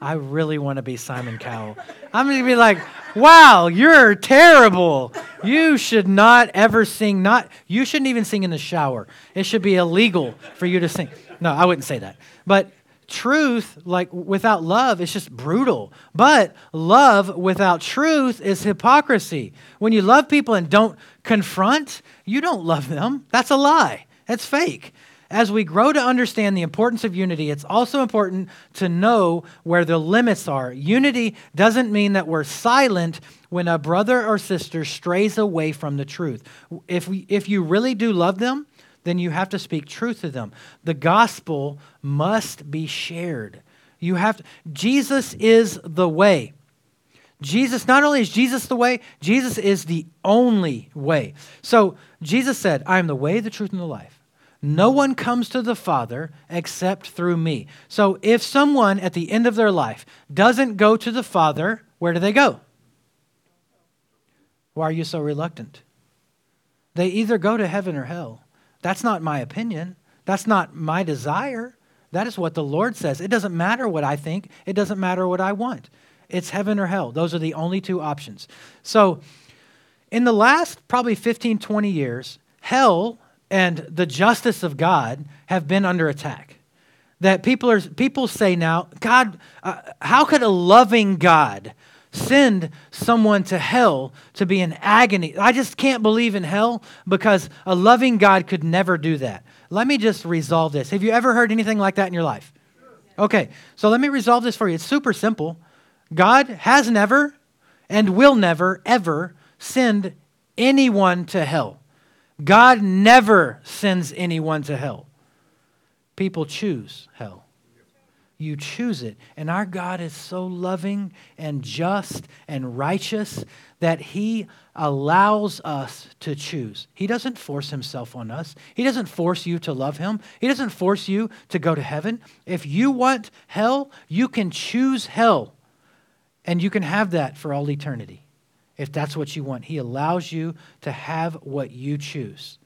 I really want to be Simon Cowell. I'm going to be like, wow, you're terrible. You should not ever sing, not, you shouldn't even sing in the shower. It should be illegal for you to sing. No, I wouldn't say that. But truth, like without love, is just brutal. But love without truth is hypocrisy. When you love people and don't confront, you don't love them. That's a lie. That's fake. As we grow to understand the importance of unity, it's also important to know where the limits are. Unity doesn't mean that we're silent when a brother or sister strays away from the truth. If, we, if you really do love them, then you have to speak truth to them. The gospel must be shared. You have to, Jesus is the way. Jesus, not only is Jesus the way, Jesus is the only way. So Jesus said, I am the way, the truth, and the life. No one comes to the Father except through me. So if someone at the end of their life doesn't go to the Father, where do they go? Why are you so reluctant? They either go to heaven or hell. That's not my opinion. That's not my desire. That is what the Lord says. It doesn't matter what I think, it doesn't matter what I want. It's heaven or hell. Those are the only two options. So, in the last probably 15, 20 years, hell and the justice of God have been under attack. That people are people say now, God, uh, how could a loving God send someone to hell to be in agony. I just can't believe in hell because a loving God could never do that. Let me just resolve this. Have you ever heard anything like that in your life? Okay, so let me resolve this for you. It's super simple. God has never and will never, ever send anyone to hell. God never sends anyone to hell. People choose hell you choose it. And our God is so loving and just and righteous that He allows us to choose. He doesn't force Himself on us, He doesn't force you to love Him, He doesn't force you to go to heaven. If you want hell, you can choose hell, and you can have that for all eternity. If that's what you want, He allows you to have what you choose.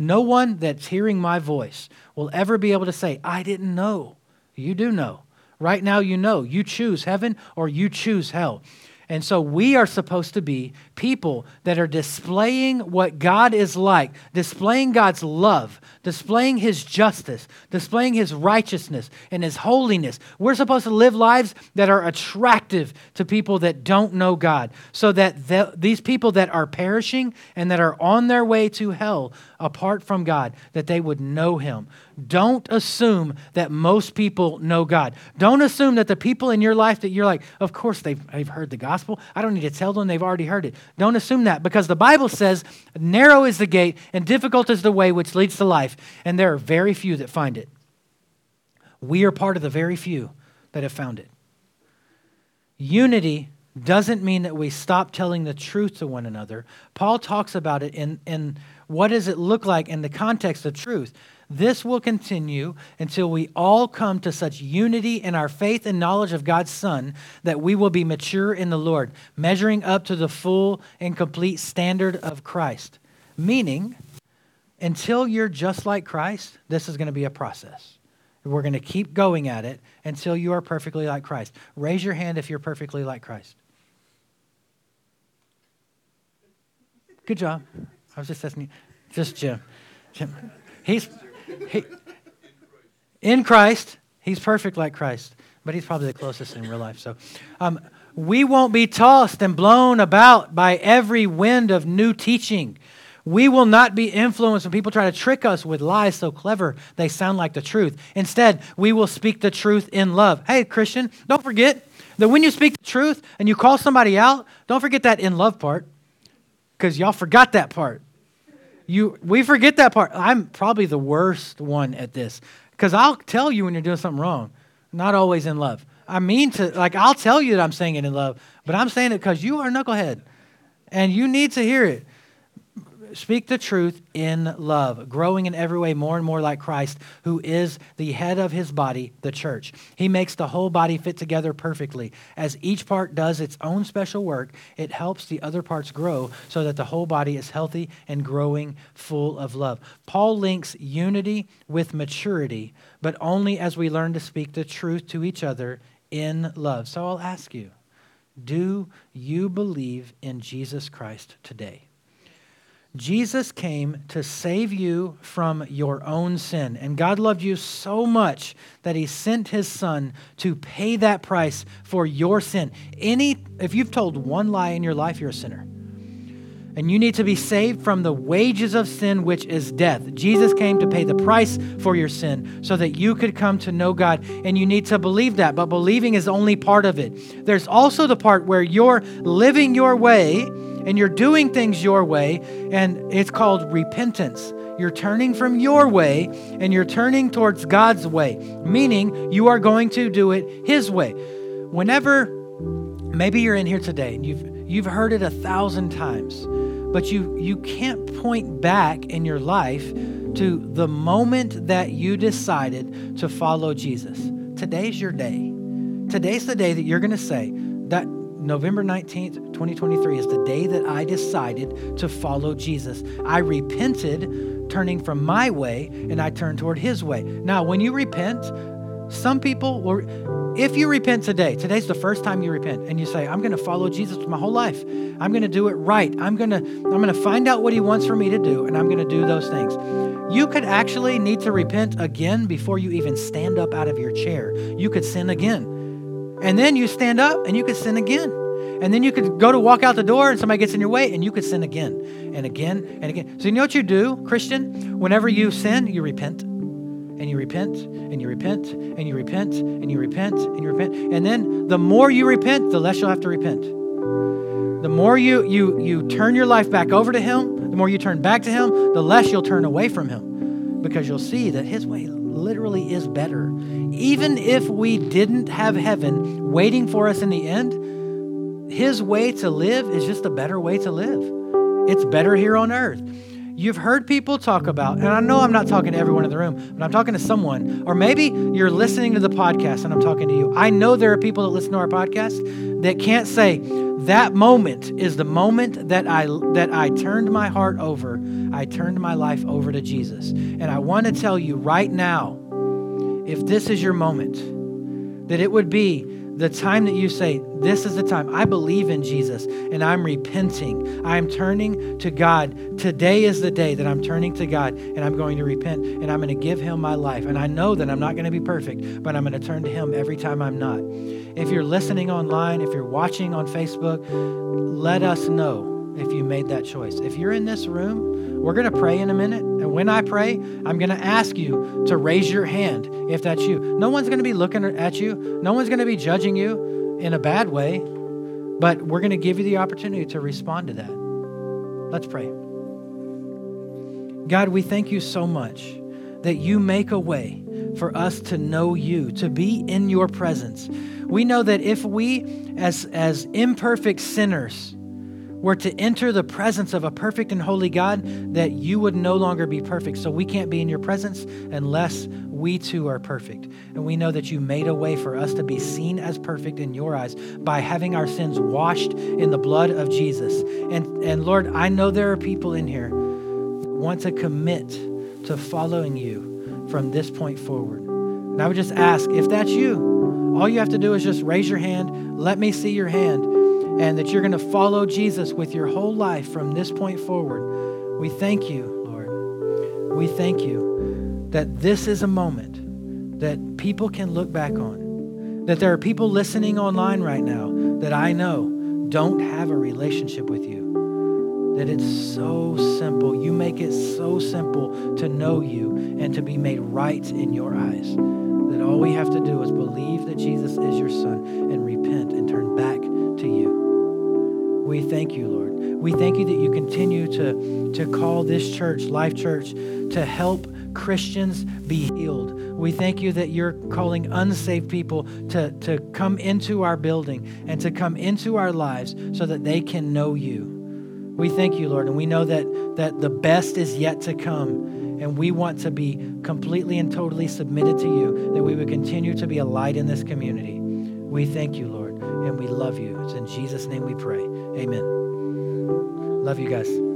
No one that's hearing my voice will ever be able to say, I didn't know. You do know. Right now, you know. You choose heaven or you choose hell. And so we are supposed to be people that are displaying what God is like, displaying God's love, displaying His justice, displaying His righteousness and His holiness. We're supposed to live lives that are attractive to people that don't know God, so that the, these people that are perishing and that are on their way to hell apart from God, that they would know Him. Don't assume that most people know God. Don't assume that the people in your life that you're like, of course they've, they've heard the gospel. I don't need to tell them they've already heard it. Don't assume that because the Bible says, narrow is the gate and difficult is the way which leads to life, and there are very few that find it. We are part of the very few that have found it. Unity doesn't mean that we stop telling the truth to one another. Paul talks about it in, in what does it look like in the context of truth. This will continue until we all come to such unity in our faith and knowledge of God's Son that we will be mature in the Lord, measuring up to the full and complete standard of Christ. Meaning, until you're just like Christ, this is going to be a process. We're going to keep going at it until you are perfectly like Christ. Raise your hand if you're perfectly like Christ. Good job. I was just asking you. Just Jim. Jim. He's in Christ, he's perfect like Christ, but he's probably the closest in real life. So um, we won't be tossed and blown about by every wind of new teaching. We will not be influenced when people try to trick us with lies so clever they sound like the truth. Instead, we will speak the truth in love. Hey, Christian, don't forget that when you speak the truth and you call somebody out, don't forget that in love part because y'all forgot that part. You, we forget that part. I'm probably the worst one at this because I'll tell you when you're doing something wrong, not always in love. I mean to, like, I'll tell you that I'm saying it in love, but I'm saying it because you are a knucklehead and you need to hear it speak the truth in love, growing in every way more and more like Christ, who is the head of his body, the church. He makes the whole body fit together perfectly. As each part does its own special work, it helps the other parts grow so that the whole body is healthy and growing full of love. Paul links unity with maturity, but only as we learn to speak the truth to each other in love. So I'll ask you, do you believe in Jesus Christ today? Jesus came to save you from your own sin. And God loved you so much that he sent his son to pay that price for your sin. Any if you've told one lie in your life, you're a sinner. And you need to be saved from the wages of sin, which is death. Jesus came to pay the price for your sin so that you could come to know God. And you need to believe that. But believing is only part of it. There's also the part where you're living your way and you're doing things your way, and it's called repentance. You're turning from your way and you're turning towards God's way, meaning you are going to do it His way. Whenever, maybe you're in here today and you've, you've heard it a thousand times, but you, you can't point back in your life to the moment that you decided to follow Jesus. Today's your day. Today's the day that you're going to say, that November 19th, 2023 is the day that I decided to follow Jesus. I repented, turning from my way, and I turned toward his way. Now, when you repent, some people will, if you repent today, today's the first time you repent, and you say, I'm going to follow Jesus my whole life. I'm going to do it right. I'm going to, I'm going to find out what he wants for me to do, and I'm going to do those things. You could actually need to repent again before you even stand up out of your chair. You could sin again. And then you stand up and you could sin again. And then you could go to walk out the door and somebody gets in your way and you could sin again and again and again. So, you know what you do, Christian? Whenever you sin, you repent. And you repent and you repent and you repent and you repent and you repent. And then the more you repent, the less you'll have to repent. The more you, you, you turn your life back over to Him, the more you turn back to Him, the less you'll turn away from Him because you'll see that His way literally is better. Even if we didn't have heaven waiting for us in the end, His way to live is just a better way to live. It's better here on earth. You've heard people talk about, and I know I'm not talking to everyone in the room, but I'm talking to someone, or maybe you're listening to the podcast and I'm talking to you. I know there are people that listen to our podcast that can't say, that moment is the moment that I that I turned my heart over. I turned my life over to Jesus. And I want to tell you right now, if this is your moment, that it would be the time that you say, This is the time, I believe in Jesus and I'm repenting. I'm turning to God. Today is the day that I'm turning to God and I'm going to repent and I'm going to give Him my life. And I know that I'm not going to be perfect, but I'm going to turn to Him every time I'm not. If you're listening online, if you're watching on Facebook, let us know if you made that choice. If you're in this room, we're going to pray in a minute. And when I pray, I'm going to ask you to raise your hand if that's you. No one's going to be looking at you, no one's going to be judging you in a bad way, but we're going to give you the opportunity to respond to that. Let's pray. God, we thank you so much that you make a way for us to know you, to be in your presence. We know that if we, as, as imperfect sinners, were to enter the presence of a perfect and holy God, that you would no longer be perfect. So we can't be in your presence unless we too are perfect. And we know that you made a way for us to be seen as perfect in your eyes by having our sins washed in the blood of Jesus. And, and Lord, I know there are people in here want to commit to following you from this point forward. And I would just ask if that's you, all you have to do is just raise your hand, let me see your hand and that you're going to follow Jesus with your whole life from this point forward. We thank you, Lord. We thank you that this is a moment that people can look back on. That there are people listening online right now that I know don't have a relationship with you. That it's so simple. You make it so simple to know you and to be made right in your eyes. That all we have to do is believe that Jesus is your son and repent We thank you, Lord. We thank you that you continue to, to call this church, Life Church, to help Christians be healed. We thank you that you're calling unsaved people to, to come into our building and to come into our lives so that they can know you. We thank you, Lord, and we know that, that the best is yet to come. And we want to be completely and totally submitted to you, that we would continue to be a light in this community. We thank you, Lord, and we love you. It's in Jesus' name we pray. Amen. Love you guys.